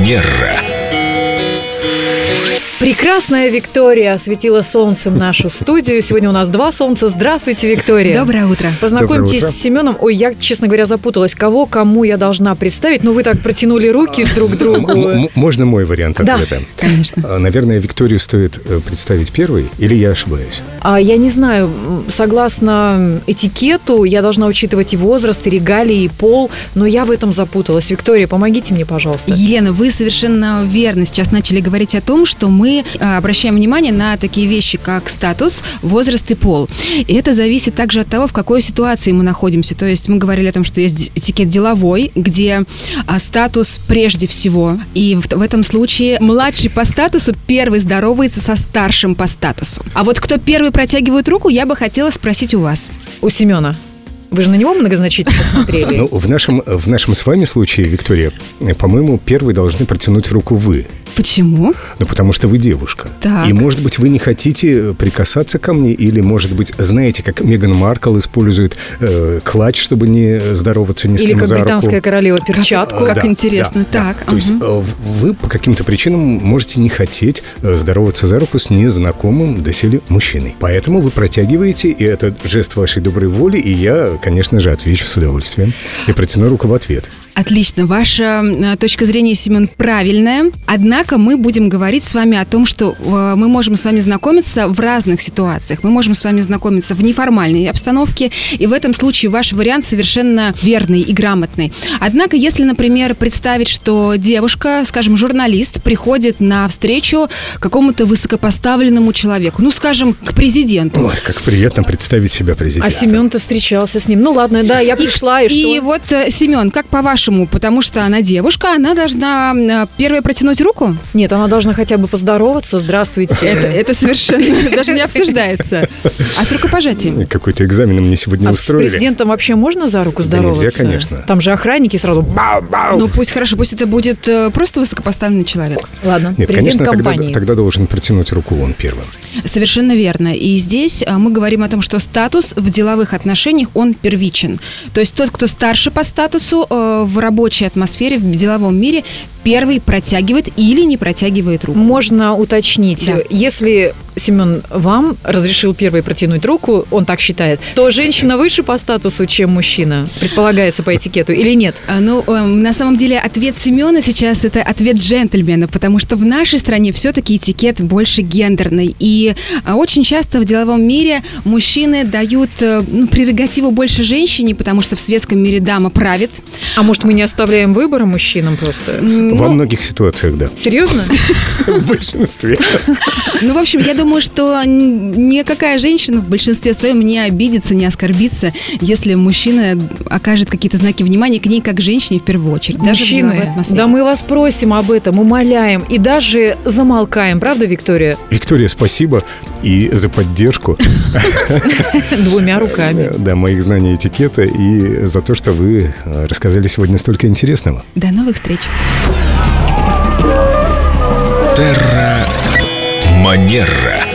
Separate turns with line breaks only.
Манера.
Прекрасная Виктория осветила солнцем нашу студию. Сегодня у нас два солнца. Здравствуйте, Виктория.
Доброе утро.
Познакомьтесь
Доброе утро.
с Семеном. Ой, я, честно говоря, запуталась. Кого, кому я должна представить? Ну, вы так протянули руки друг к другу.
м- Можно мой вариант
Да.
ответа?
Конечно.
А, Наверное, Викторию стоит э, представить первой, или я ошибаюсь?
А я не знаю, согласно этикету, я должна учитывать и возраст, и регалии, и пол, но я в этом запуталась. Виктория, помогите мне, пожалуйста.
Елена, вы совершенно верно сейчас начали говорить о том, что мы а, обращаем внимание на такие вещи, как статус, возраст и пол. И это зависит также от того, в какой ситуации мы находимся. То есть мы говорили о том, что есть этикет деловой, где а, статус прежде всего. И в, этом случае младший по статусу первый здоровается со старшим по статусу. А вот кто первый протягивает руку, я бы хотела спросить у вас.
У Семена. Вы же на него многозначительно посмотрели.
Ну, в нашем, в нашем с вами случае, Виктория, по-моему, первой должны протянуть руку вы.
Почему?
Ну, потому что вы девушка.
Так.
И, может быть, вы не хотите прикасаться ко мне, или, может быть, знаете, как Меган Маркл использует э, клатч, чтобы не здороваться ни с
Или
кем
как
за руку.
британская королева перчатку.
Как интересно. Так,
То есть э, вы по каким-то причинам можете не хотеть э, здороваться за руку с незнакомым доселе мужчиной. Поэтому вы протягиваете, и это жест вашей доброй воли, и я, конечно же, отвечу с удовольствием и протяну руку в ответ.
Отлично. Ваша э, точка зрения, Семен, правильная. Однако мы будем говорить с вами о том, что э, мы можем с вами знакомиться в разных ситуациях. Мы можем с вами знакомиться в неформальной обстановке, и в этом случае ваш вариант совершенно верный и грамотный. Однако, если, например, представить, что девушка, скажем, журналист, приходит на встречу к какому-то высокопоставленному человеку, ну, скажем, к президенту.
Ой, как приятно представить себя
А
президентом.
Семен-то встречался с ним. Ну ладно, да, я пришла, и,
И
что?
вот, э, Семен, как по-вашему, потому что она девушка, она должна э, первая протянуть руку?
Нет, она должна хотя бы поздороваться. Здравствуйте.
Это, это совершенно даже не обсуждается. А с рукопожатием?
Какой-то экзамен мне сегодня
А с
устроили.
президентом вообще можно за руку
Да
здороваться?
нельзя, конечно.
Там же охранники сразу бау-бау.
Ну, пусть хорошо, пусть это будет э, просто высокопоставленный человек.
Ладно,
Нет,
президент
конечно, тогда,
компании.
тогда должен протянуть руку он первым.
Совершенно верно. И здесь а, мы говорим о том, что статус в деловых отношениях, он первичен. То есть тот, кто старше по статусу э, в рабочей атмосфере, в деловом мире, первый протягивает или не протягивает руку.
Можно уточнить,
Да.
если Семен вам разрешил первой протянуть руку, он так считает, то женщина выше по статусу, чем мужчина, предполагается по этикету, или нет?
А, Ну, эм, на самом деле, ответ Семена сейчас это ответ джентльмена, потому что в нашей стране все-таки этикет больше гендерный. И а, очень часто в деловом мире мужчины дают э, ну, прерогативу больше женщине, потому что в светском мире дама правит.
А может, мы не оставляем выбора мужчинам просто?
Во
Ну,
многих ситуациях, да.
Серьезно?
В большинстве.
ну, в общем, я думаю, что никакая женщина в большинстве своем не обидится, не оскорбится, если мужчина окажет какие-то знаки внимания к ней как к женщине в первую очередь, даже в деловой
Мужчины, да мы вас просим об этом, умоляем и даже замолкаем, правда, Виктория?
Виктория, спасибо и за поддержку.
Двумя руками.
Да, моих знаний этикета и за то, что вы рассказали сегодня столько интересного.
До новых встреч.
Терра Манера.